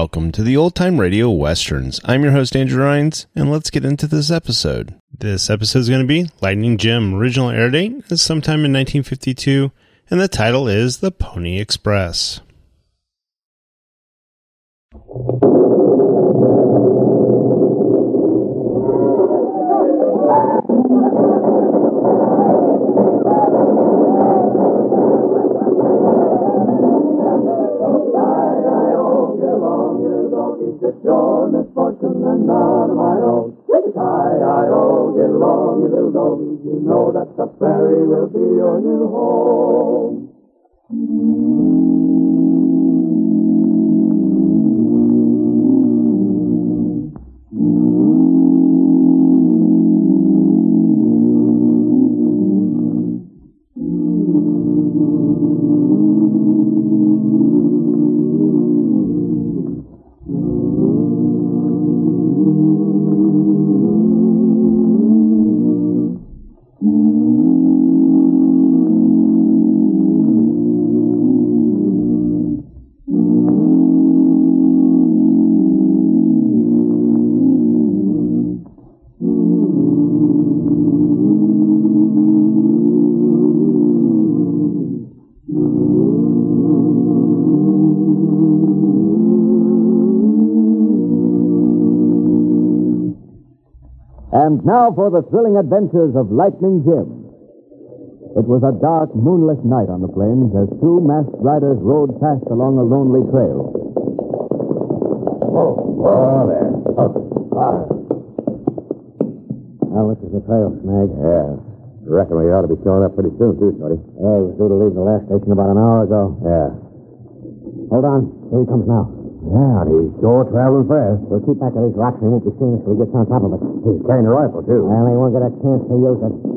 Welcome to the Old Time Radio Westerns. I'm your host, Andrew Rhynes, and let's get into this episode. This episode is going to be Lightning Jim. Original air date is sometime in 1952, and the title is The Pony Express. Hi-I-O, get along, you little goat. You know that the prairie will be your new home. And now for the thrilling adventures of Lightning Jim. It was a dark, moonless night on the plains as two masked riders rode past along a lonely trail. Oh, oh, there. Oh, ah. Well, this is the trail, Snag. Yeah. Reckon we ought to be showing up pretty soon, too, Shorty. Yeah, was due to leave the last station about an hour ago. Yeah. Hold on. Here he comes now. He's sure traveling fast. We'll keep back of these rocks and he won't be seen until he gets on top of it. He's carrying a rifle, too. Well, he won't get a chance to use it.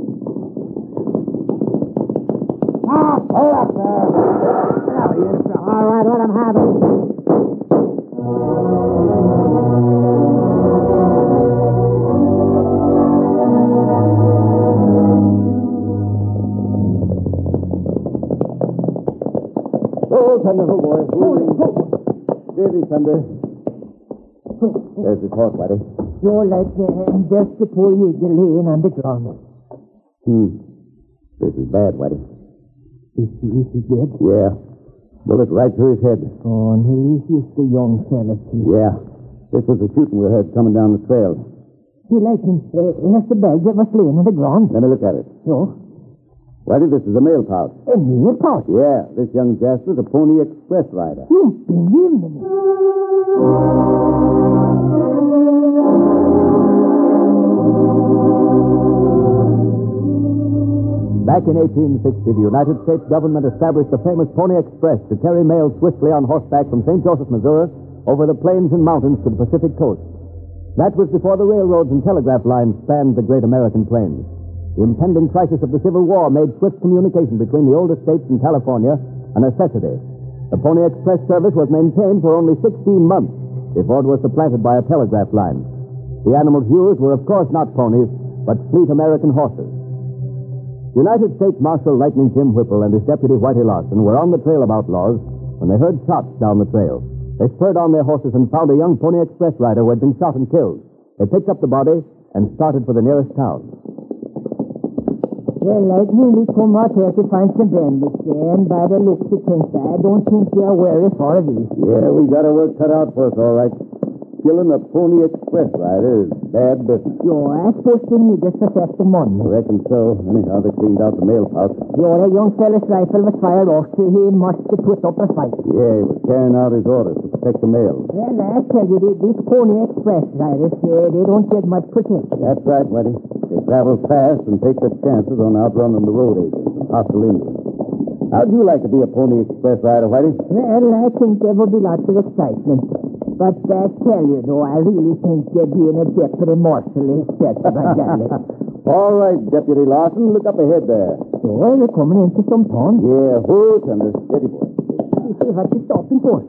Like uh, just before you get laying on the ground. Hmm. This is bad, Whitey. Is he, is he dead? Yeah. Bullet right through his head. Oh, and he's just a young fella, too. Yeah. This was the shooting we heard coming down the trail. He like him. Uh, that's the bag that was laying on the ground. Let me look at it. So, Whitey, this is a mail pouch. a near pouch. Yeah, this young Jasper's a Pony Express rider. You believe me. Back in 1860, the United States government established the famous Pony Express to carry mail swiftly on horseback from St. Joseph, Missouri, over the plains and mountains to the Pacific coast. That was before the railroads and telegraph lines spanned the great American plains. The impending crisis of the Civil War made swift communication between the older states and California a necessity. The Pony Express service was maintained for only 16 months before it was supplanted by a telegraph line. The animals used were, of course, not ponies, but fleet American horses. United States Marshal Lightning Jim Whipple and his deputy Whitey Larson were on the trail of outlaws when they heard shots down the trail. They spurred on their horses and found a young Pony Express rider who had been shot and killed. They picked up the body and started for the nearest town. Well, me, we come out here to find some bandits, and by the looks of things, I don't think they are very far of these. Yeah, we got our work cut out for us, all right. Killing a Pony Express rider is bad business. Yo, I suppose they need us for theft of money. Reckon so. Anyhow, they cleaned out the mail pouch. That young fella's rifle was fired off, so he must have put up a fight. Yeah, he was carrying out his orders to protect the mail. Well, I tell you, they- these Pony Express riders, uh, they don't get much protection. That's right, Whitey. They travel fast and take their chances on outrunning the road agents and hostile Indians. How'd you like to be a Pony Express rider, Whitey? Well, I think there will be lots of excitement. But I tell you, though, I really think you're being a deputy marshal instead of a galley. All right, Deputy Larson, look up ahead there. So, they're coming into some town. Yeah, who's under steady boy. You see what you're stopping for.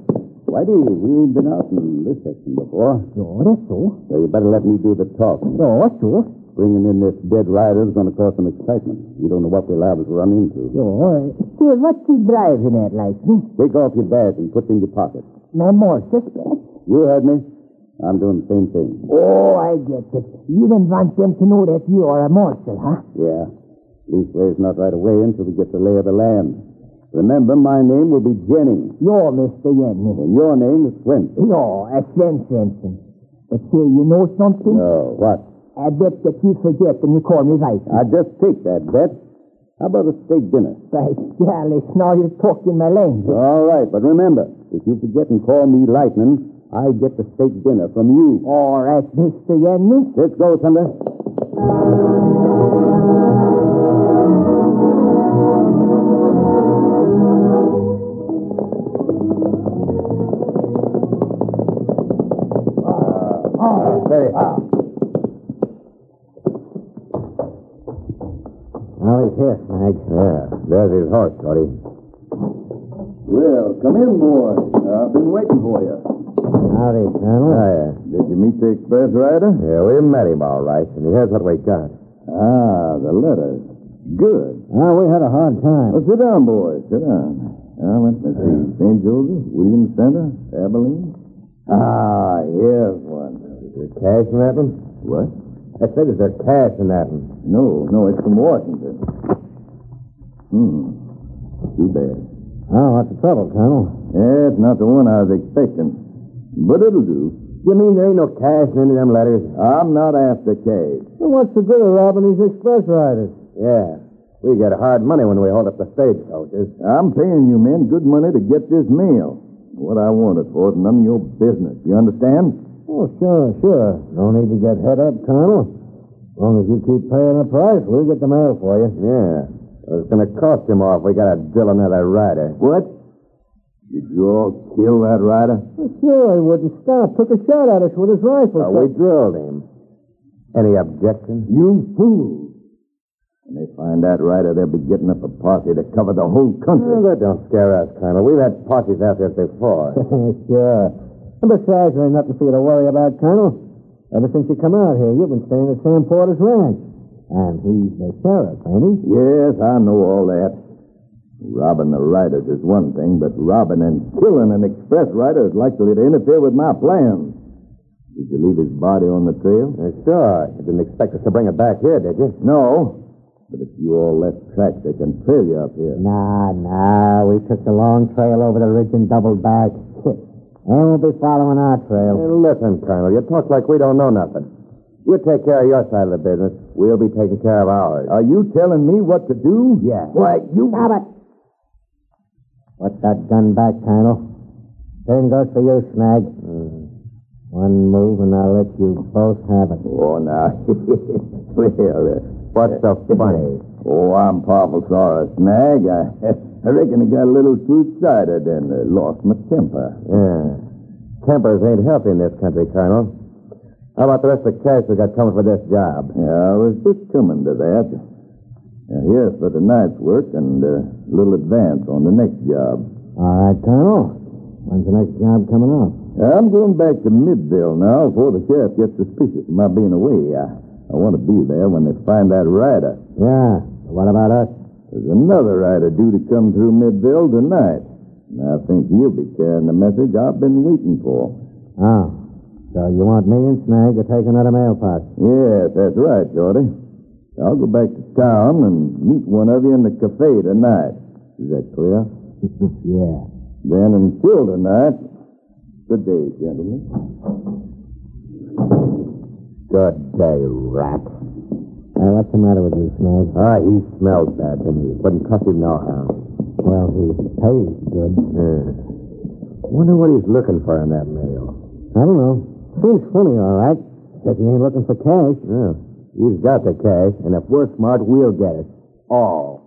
Whitey, we ain't been out in this section before. Sure, that's so. So you better let me do the talking. So, so. Bringing in this dead rider is going to cause some excitement. You don't know what we're liable to run into. So, uh, still, what you driving at, like? Hmm? Take off your badge and put it in your pocket. No more suspect. You heard me. I'm doing the same thing. Oh, I get it. You don't want them to know that you are a marshal, huh? Yeah. Leastways, not right away until we get the lay of the land. Remember, my name will be Jennings, You're Mr. Jennings. and your name is Swenson. No, a Sven Svensson. But say, you know something? No, what? I bet that you forget when you call me right. I just take that bet. How about a steak dinner? By golly, now you're talking my language. All right, but remember, if you forget and call me Lightning, I get the steak dinner from you. All right, Mr. Yenny. Let's go, Thunder. Oh, ah, Steady. Ah, now he's here, Snag. Yeah, there's his horse, Shorty. Well, come in, boys. I've been waiting for you. Howdy, Colonel. Hiya. Did you meet the express rider? Yeah, we met him all right, and here's what we got. Ah, the letters. Good. Well, we had a hard time. Well, sit down, boys. Sit down. Now, let me see. St. Joseph, Williams Center, Abilene. Ah, here's one. Is there cash in that one? What? I said, is there cash in that one? No, no, it's from Washington. Hmm. Too bad. Oh, what's the trouble, Colonel? Yeah, it's not the one I was expecting. But it'll do. You mean there ain't no cash in any of them letters? I'm not after cash. Well, what's the good of robbing these express riders? Yeah. We get hard money when we hold up the stagecoaches. I'm paying you men good money to get this mail. What I want it for is none of your business. You understand? Oh, sure, sure. No need to get head up, Colonel. As long as you keep paying the price, we'll get the mail for you. Yeah. Well, it's going to cost you more if we got to drill another rider. What? Did you all kill that rider? sure, he wouldn't stop. Took a shot at us with his rifle. we drilled him. Any objection? You fool. When they find that rider, they'll be getting up a posse to cover the whole country. Oh, that don't scare us, Colonel. We've had posses after us before. sure. And besides, there ain't nothing for you to worry about, Colonel. Ever since you come out here, you've been staying at Sam Porter's ranch. And he's the sheriff, ain't he? Yes, I know all that. Robbing the riders is one thing, but robbing and killing an express rider is likely to interfere with my plans. Did you leave his body on the trail? Uh, sure. You didn't expect us to bring it back here, did you? No. But if you all left tracks, they can trail you up here. Nah, nah. We took the long trail over the ridge and doubled back. They won't be following our trail. listen, Colonel, you talk like we don't know nothing. You take care of your side of the business. We'll be taking care of ours. Are you telling me what to do? Yeah. Why, you... Stop it. Put that gun back, Colonel. Same goes for you, Snag. One move and I'll let you both have it. Oh, now. well, uh, What's so funny? Oh, I'm powerful sorry, Snag. I, I reckon I got a little short-sighted and uh, lost my temper. Yeah. Tempers ain't healthy in this country, Colonel. How about the rest of the cash we got coming for this job? Yeah, I was just coming to that. Now, here's for tonight's work and uh, a little advance on the next job. All right, Colonel. When's the next job coming up? I'm going back to Midville now before the sheriff gets suspicious of my being away. I, I want to be there when they find that rider. Yeah. What about us? There's another rider due to come through Midville tonight. And I think he'll be carrying the message I've been waiting for. Oh. So you want me and Snag to take another mail post? Yes, that's right, Shorty. I'll go back to town and meet one of you in the cafe tonight. Is that clear? yeah. Then until tonight, good day, gentlemen. Good day, rat. Hey, what's the matter with you, Snag? Ah, he smells bad to me. Wouldn't trust him no how. Well, he pays good. Yeah. Wonder what he's looking for in that mail. I don't know. Seems funny, all right. Except he ain't looking for cash. Yeah. He's got the cash, and if we're smart, we'll get it. All.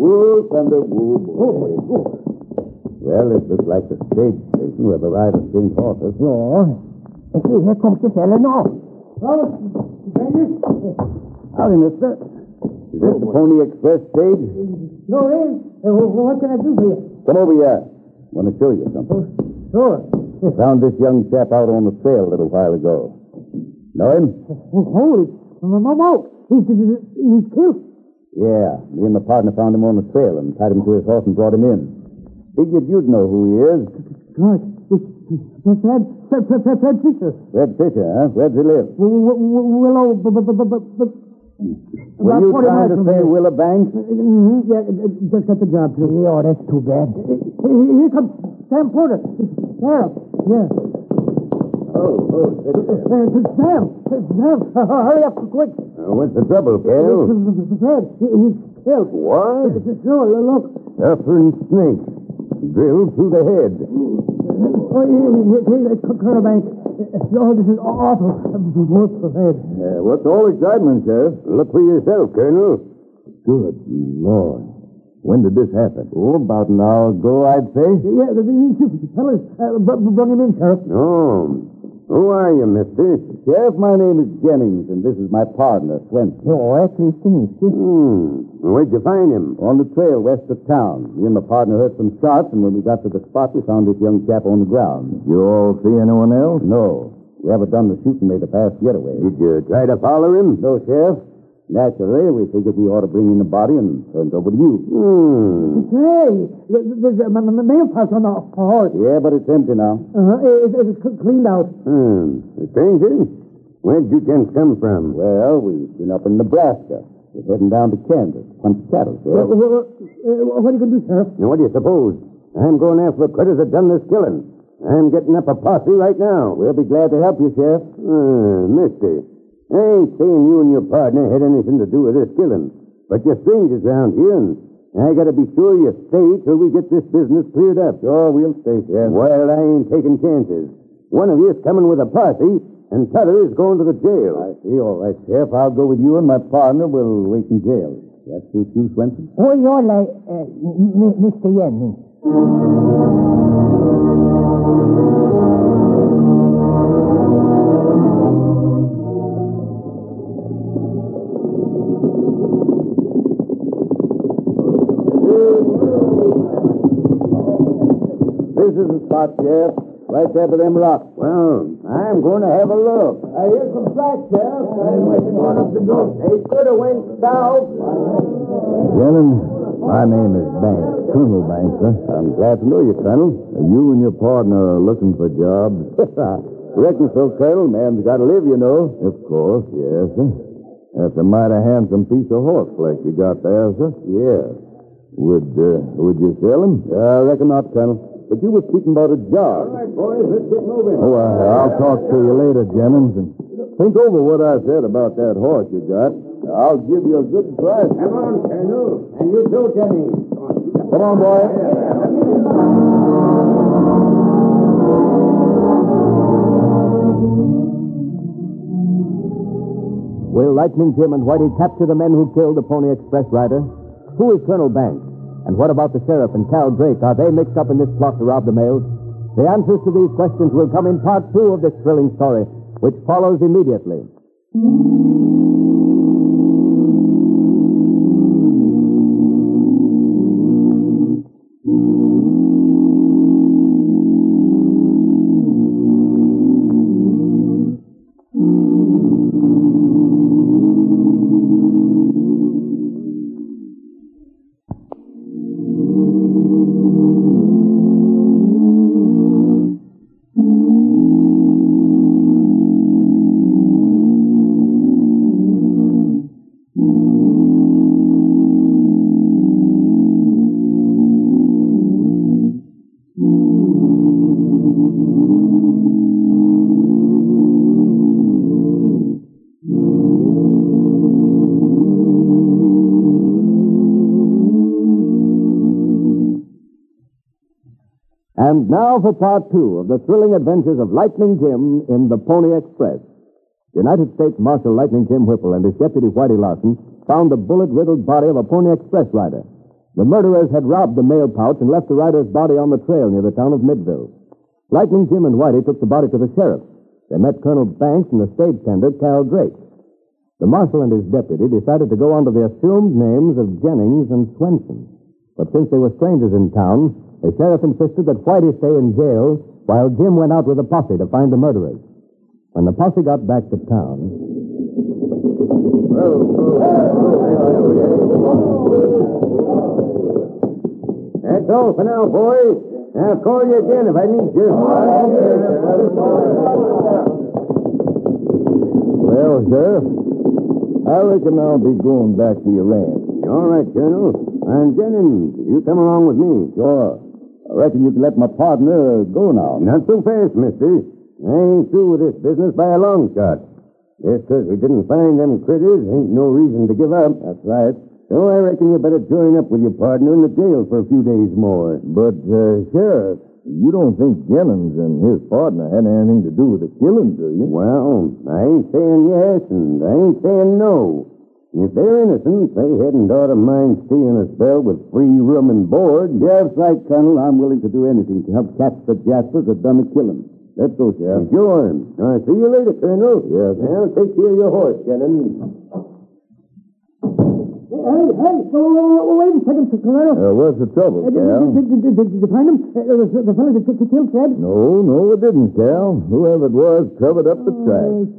Whoop and whoop. Well, it looks like the stage station where the riders change horses. Yeah. See, here comes the fella now. Howdy, mister. Is this the Pony Express stage? No, it is. Uh, what can I do for you? Come over here. Want to show you something. Sure. Found this young chap out on the trail a little while ago. Know him? Oh, holy, no. He's, he's, killed. Yeah, me and my partner found him on the trail and tied him to his horse and brought him in. Figured you'd know who he is. God, it's, Fred, Fred, Fred, Fred, Fisher. Fred Fisher, huh? Where'd he live? Willow, Were you 40 trying to say. Willa Banks? Mm-hmm. Yeah, uh, uh, just got the job, too. Yeah, that's too bad. Here comes Sam Porter. Sheriff. Yeah. Oh, oh. Uh, it's Sam. It's Sam. Hurry up, quick. what's the trouble, Cal? He- he's killed. What? Sure, look. Suffering snake. Drilled through the head. Oh, he- he- he- Colonel Banks. Oh, this is awful. What's the head? Uh, what's all excitement, Sheriff? Look for yourself, Colonel. Good Lord. When did this happen? Oh, about an hour ago, I'd say. Yeah, the, the, the fellas uh, br- br- brought him in, Sheriff. Oh. Who are you, mister? Sheriff, my name is Jennings, and this is my partner, Swenson. Oh, that's meet. Hmm. Where'd you find him? On the trail west of town. Me and my partner heard some shots, and when we got to the spot, we found this young chap on the ground. You all see anyone else? No. We haven't done the shooting made a fast getaway. Did you try to follow him? No, Sheriff. Naturally, we figured we ought to bring in the body and turn it over to you. Hmm. Hey, th- th- there's a ma- ma- mail pouch on the horse. Yeah, but it's empty now. Uh-huh. It, it, it's cleaned out. Hmm. Stranger? Where'd you gents come from? Well, we've been up in Nebraska. We're heading down to Kansas. Punch cattle, Uh, wh- wh- uh, what are you going to do, Sheriff? Now, what do you suppose? I'm going after the critters that done this killing. I'm getting up a posse right now. We'll be glad to help you, Sheriff. Uh, mister, I ain't saying you and your partner had anything to do with this killing. But you're strangers around here, and I gotta be sure you stay till we get this business cleared up. Sure, we'll stay, Sheriff. Well, I ain't taking chances. One of you's coming with a posse, and t'other is going to the jail. I see. All right, Sheriff. I'll go with you, and my partner will wait in jail. That suits you, Swenson? Oh, you're like uh, m- m- Mr. Yen. Spot, Sheriff. Right there by them rocks. Well, I'm going to have a look. Uh, I hear some tracks, Sheriff. I'm going up the ghost. They could have went south. Gentlemen, my name is Banks, Colonel Banks, sir. I'm glad to know you, Colonel. Uh, you and your partner are looking for jobs. Reckon so, Colonel. Man's got to live, you know. Of course, yes, sir. That's a mighty handsome piece of horse flesh you got there, sir. Yeah. Would uh, would you sell him? I uh, reckon not, Colonel. But you were speaking about a job. All right, boys, let's get moving. Oh, I, I'll talk to you later, Jennings, and think over what I said about that horse you got. I'll give you a good price. Come on, Colonel. And you too, Jennings. Come on, boy. Will Lightning Jim and Whitey capture the men who killed the Pony Express rider? Who is Colonel Banks? And what about the sheriff and Cal Drake? Are they mixed up in this plot to rob the mails? The answers to these questions will come in part two of this thrilling story, which follows immediately. Now for part two of the thrilling adventures of Lightning Jim in the Pony Express. United States Marshal Lightning Jim Whipple and his deputy Whitey Larson found the bullet-riddled body of a Pony Express rider. The murderers had robbed the mail pouch and left the rider's body on the trail near the town of Midville. Lightning Jim and Whitey took the body to the sheriff. They met Colonel Banks and the stage tender, Cal Drake. The marshal and his deputy decided to go under the assumed names of Jennings and Swenson. But since they were strangers in town, the sheriff insisted that Whitey stay in jail while Jim went out with a posse to find the murderers. When the posse got back to town, That's all for now, boys. I'll call you again if I need you. well, Sheriff, I reckon I'll be going back to your ranch. All right, Colonel. And Jennings, you come along with me. Sure. I reckon you can let my partner go now. Not so fast, mister. I ain't through with this business by a long shot. Just 'cause we didn't find them critters ain't no reason to give up. That's right. So I reckon you better join up with your partner in the jail for a few days more. But, uh, Sheriff, you don't think Jennings and his partner had anything to do with the killing, do you? Well, I ain't saying yes, and I ain't saying no. If they're innocent, they hadn't ought to mind staying a spell with free room and board. Sheriff's right, Colonel. I'm willing to do anything to help catch the Jaspers that done the killing. Let's go, Sheriff. Sure. I'll see you later, Colonel. Yes. Now, take care of your horse, Jennings. Hey, hey, oh, wait a second, Colonel. Uh, what's the trouble, Cal? did, did, did, did you find him? Uh, the, the, fellow that took the kill, Fred? No, no, it didn't, Cal. Whoever it was covered up the tracks.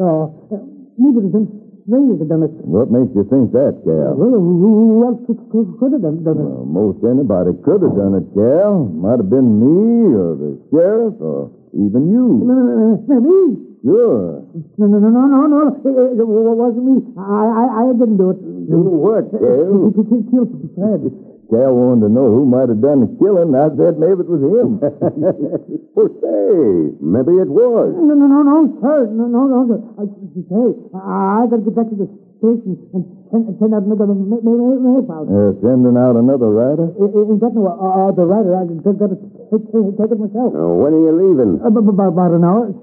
Oh, uh, maybe it them done it. What makes you think that, Cal? Well, who else could, have done, it? Well, most anybody could have done it, Cal. Might have been me, or the sheriff, or even you. no, no, no, no, me. Sure. No, no, no, no, no, no. It, wasn't me. I, I, I didn't do it. Do what, Cal? Kill Fred. Cal wanted to know who might have done the killing. I said maybe it was him. well, say, maybe it was. No, no, no, no, sir. No, no, no. I, hey, I, I got to get back to the station and send, send out another ma- ma- ma- mail out. uh, sending out another rider? Ain't that no, uh, the writer? I just got to take, take, it myself. Now, when are you leaving? Uh, b- b- about an hour.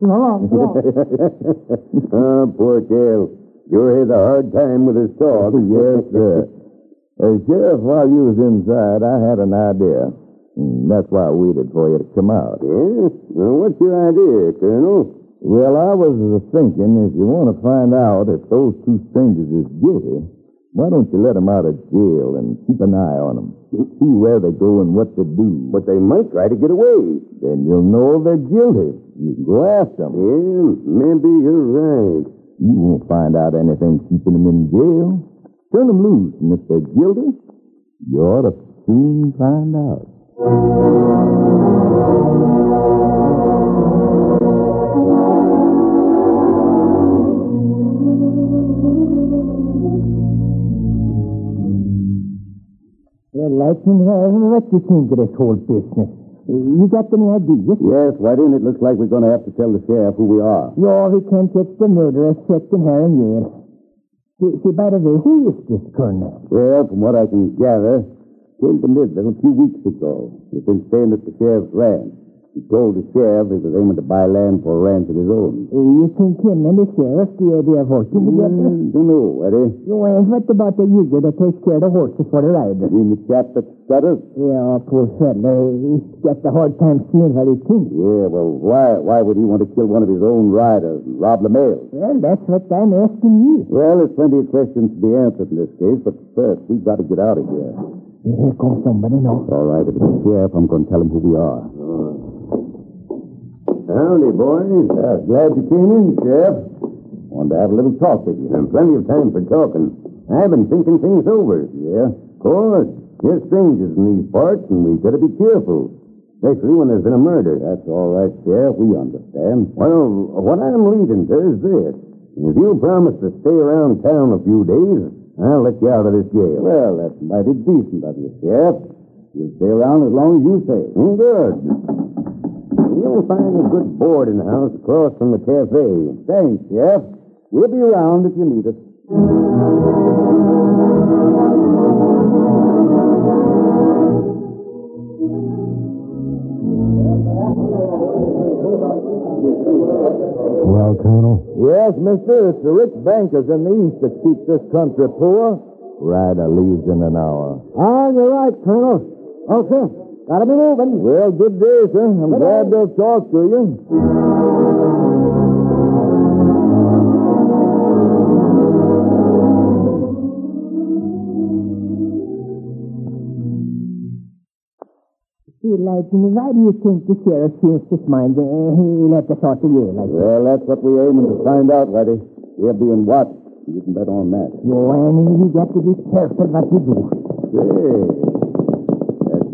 So long, so long. oh, poor Cal. Has a hard time with his talk. yes, sir. Uh, Sheriff, while you was inside, I had an idea. Mm, that's why I waited for you to come out. Yeah? Well, what's your idea, Colonel? Well, I was thinking if you want to find out if those two strangers is guilty, why don't you let them out of jail and keep an eye on them? See where they go and what they do. But they might try to get away. Then you'll know they're guilty. You can go after them. Yeah, maybe you're right. You won't find out anything keeping them in jail. Turn them loose, and if they're guilty, you ought to soon find out. Well, Lightning, what do you think of this whole business? You got any ideas? Yes, in. It looks like we're going to have to tell the sheriff who we are. No, we can't catch the murderer second here and there. See, by the way, who is this colonel? Well, from what I can gather, came to Midville a few weeks ago. He's been staying at the sheriff's ranch. He told the sheriff he was aiming to buy land for a ranch of his own. You think him and the sheriff, the, the horses together? Mm, don't know, Eddie. Well, what about the user that takes care of the horses for the rider? You mean the chap that stutters? Yeah, poor fellow. He's got a hard time seeing what he thinks. Yeah, well, why why would he want to kill one of his own riders and rob the mail? Well, that's what I'm asking you. Well, there's plenty of questions to be answered in this case, but first, we've got to get out of here. Here comes somebody now. All right, if it's the sheriff, I'm going to tell him who we are. Howdy, boys. Yeah, glad you came in, Sheriff. Wanted to have a little talk with you. And plenty of time for talking. I've been thinking things over. Yeah? Of course. We're strangers in these parts, and we got to be careful. Especially when there's been a murder. That's all right, Sheriff. We understand. Well, what I'm leading to is this. If you promise to stay around town a few days, I'll let you out of this jail. Well, that's mighty decent of you, Sheriff. You'll stay around as long as you say. Mm, Good. You'll find a good boarding house across from the cafe. Thanks, Sheriff. We'll be around if you need us. Well, Colonel? Yes, mister. It's the rich bankers in the East that keep this country poor. Rider leaves in an hour. Ah, you're right, Colonel. Okay. Gotta be moving. Well, good day, sir. I'm glad to talk to you. Lightning, why do you think the sheriff changed his mind? Uh, he let us out of jail like. Well, that's what we're aiming to find out, Whitey. We're being watched. You can bet on that. Oh, and you got to be careful what you do. Hey,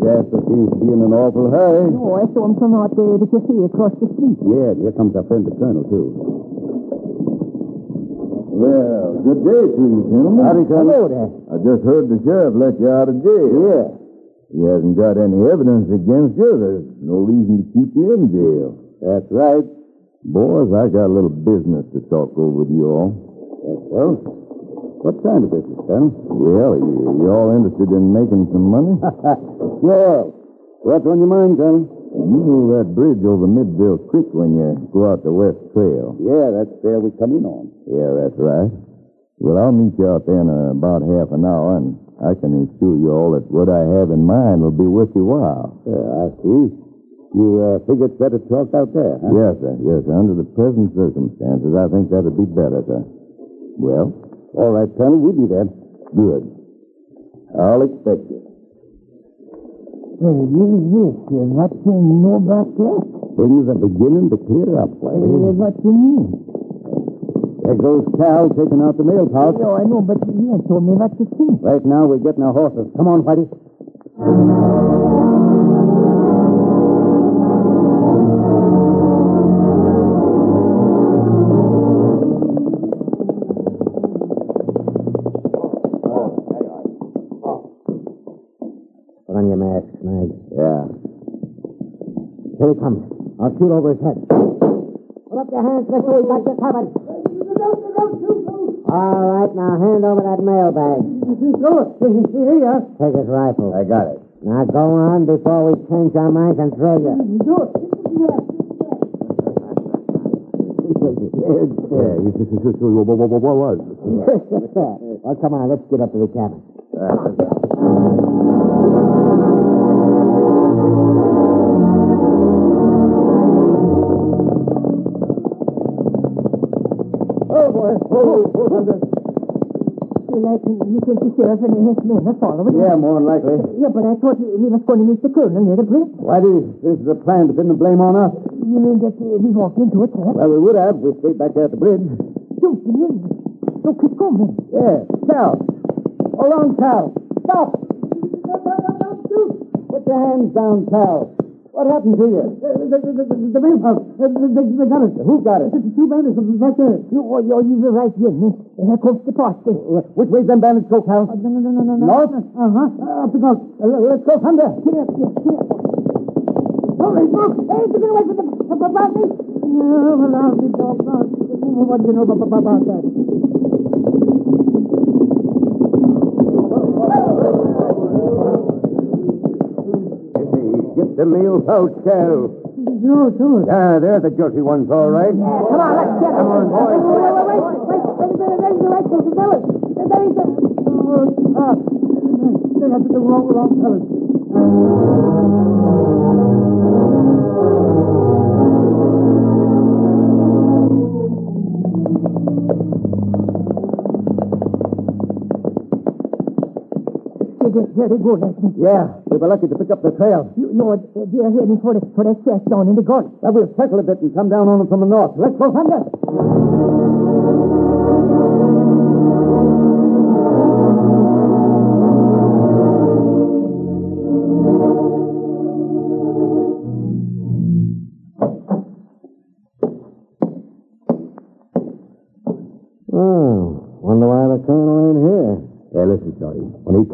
seems to be in an awful hurry. Oh, I saw him come out there the cafe across the street. Yeah, and here comes our friend the colonel, too. Well, good day to you, gentlemen. Howdy, Colonel. Hello there. I just heard the sheriff let you out of jail. Yeah. He hasn't got any evidence against you. There's no reason to keep you in jail. That's right. Boys, I got a little business to talk over with you all. Yes, well? What kind of business, Colonel? Well, you, you all interested in making some money? sure. What's on your mind, Colonel? You know that bridge over Midville Creek when you go out the West Trail. Yeah, that's there we come in on. Yeah, that's right. Well, I'll meet you out there in uh, about half an hour, and I can assure you all that what I have in mind will be worth your while. I see. You uh, figure it's better to talk out there, huh? Yes, sir. Yes, sir. Under the present circumstances, I think that'd be better, sir. Well, all right, Tony, We'll be there. Good. I'll expect you. Well, yes, yes. Uh, what do you know about that? Things are beginning to clear up, Uh, Whitey. what do you mean? There goes Cal taking out the mail pouch. Oh, I know, but you told me what to see. Right now, we're getting our horses. Come on, Whitey. Shoot over his head. Put up your hands, mister. We've got you covered. All right, now hand over that mail bag. Take his rifle. I got it. Now go on before we change our minds and throw you. Yeah, you just, just, just, what, what, what, what was? well, come on, let's get up to the cabin. Uh, Lightning, you think the sheriff and his men are following? Yeah, more than likely. Yeah, but I thought we we was going to meet the colonel near the bridge. Whitey, this is a plan to pin the blame on us. You mean that uh, we walked into a trap? Well, we would have. We stayed back there at the bridge. Don't you mean? So keep going. Yeah. Cal. On, Cal. Stop. Put your hands down, Cal. What happened to you? The, the, the, the, the. Uh, they, got it. Who got it? The two bandits right there. You, oh, you, you were right. Here comes the party. Which way's them bandits go, Cal? Uh, no, no, no, no, no, no. North? Uh-huh. Uh, up the. Uh, let's go from there. Here, here, here. Hurry, look. Hey, get away from the, the bandits. No, I'll be doggone. What do you know about, about, about that? The pouch, Cal. No, no. Ah, they're the guilty ones, all right. Come on, let's get them. Come on, boys. Wait, wait, wait, wait. Wait, wait, wait, the rifles, the fellas. There is a... Oh, stop. They have to go wrong with fellas. They did very good, I think. Yeah, we were lucky to pick up the trail. You, you're, they're heading for, the, for that shack down in the gulch. Now, we'll circle a bit and come down on them from the north. Let's go from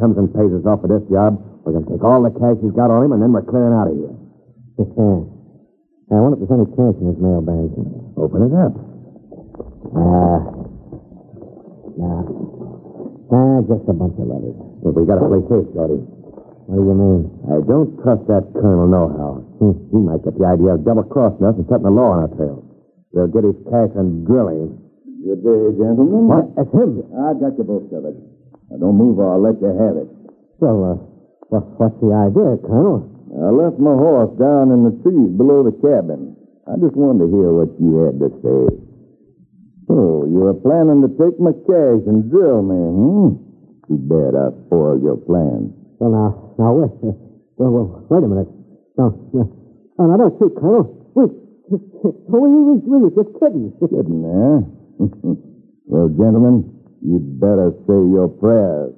comes and pays us off for this job, we're going to take all the cash he's got on him, and then we're clearing out of here. I wonder if there's any cash in his mailbag. Open it up. Ah. Nah. Ah, just a bunch of letters. Well, we got to play safe, Shorty. What do you mean? I don't trust that colonel nohow. Hmm, He might get the idea of double-crossing us and setting the law on our trail. We'll get his cash and drill him. Good day, gentlemen. What? That's him. I've got you both covered. Now, don't move or I'll let you have it. Well, uh, what, what's the idea, Colonel? I left my horse down in the trees below the cabin. I just wanted to hear what you had to say. Oh, you were planning to take my cash and drill me, hmm? Too bad I spoiled your plan. Well, now, now, wait, well, well, wait a minute. No, no. No, don't shoot, Colonel. Wait. Wait, wait, wait, just kidding. Kidding, eh? well, gentlemen, you'd better say your prayers.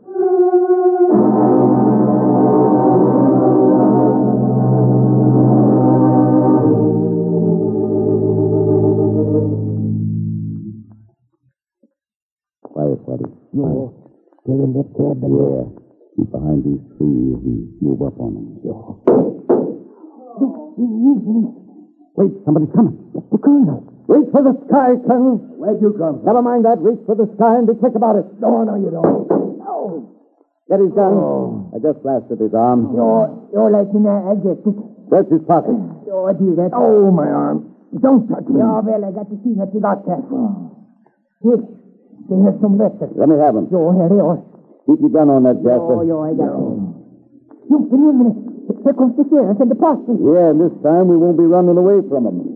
Quiet, Whitey. Quiet. Still in that cab? Yeah. Keep behind these trees and move up on them. Wait, somebody's coming. It's the Colonel. Reach for the sky, Colonel. Where'd you come Never mind that. Reach for the sky and be quick about it. No, no, you don't. No. Get his gun. Oh. I just blasted his arm. You're, you're letting I get it. Search his pocket. Oh, do that. Oh, my arm. Don't touch me. Oh, well, I got to see what you got there. Oh. Here. They have some letters. Let me have him. Oh, here they are. Keep your gun on that, Jasper. Oh, yeah, I got. You, give me a minute. Here comes the sheriff and the parson. Yeah, and this time we won't be running away from him.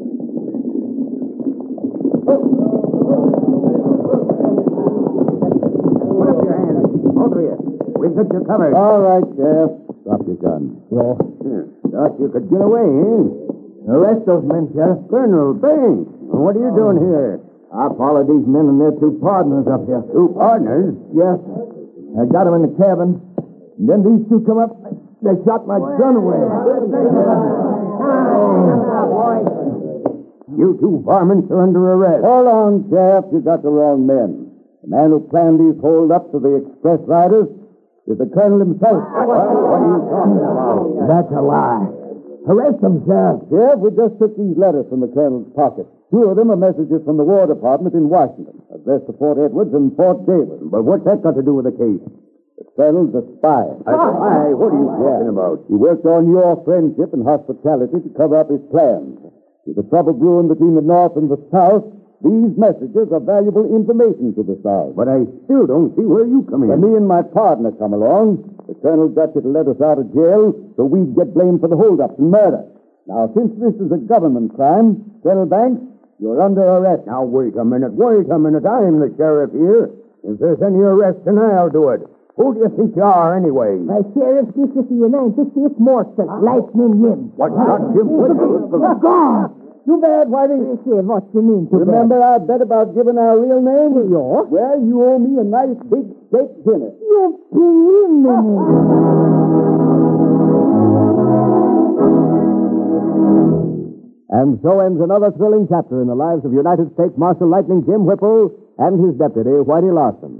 Put up your hands. Over here. We've got you covered. All right, Sheriff. Drop your gun. Yeah. Thought you could get away, eh? Arrest those men, Sheriff. Colonel Banks. What are you doing here? I followed these men and their two partners up here. Two partners? Yes. I got them in the cabin. And then these two come up. They shot my gun away. You two varmints are under arrest. Hold on, Sheriff. You got the wrong men. The man who planned these holdups of the express riders is the colonel himself. What, are you talking about? That's a lie. Arrest them, Sheriff. Sheriff, we just took these letters from the colonel's pocket. Two of them are messages from the War Department in Washington, addressed to Fort Edwards and Fort Davis. But what's that got to do with the case? The colonel's a spy. A spy? What are you talking about? He worked on your friendship and hospitality to cover up his plans. With the trouble brewing between the North and the South, these messages are valuable information to the South. But I still don't see where you come in. When me and my partner come along, the colonel got you to let us out of jail so we'd get blamed for the holdups and murder. Now, since this is a government crime, Colonel Banks, you're under arrest. Now, wait a minute, wait a minute. I'm the sheriff here. If there's any arrest, then I'll do it. Who do you think you are, anyway? My sheriff, this is the United States Marshal, Lightning Jim. What shot you? God! Too bad, Whitey. Say, what you mean, too Remember our bet about giving our real name? Yeah? Well, you owe me a nice big steak dinner. You're criminal. And so ends another thrilling chapter in the lives of United States Marshal Lightning Jim Whipple and his deputy, Whitey Larson.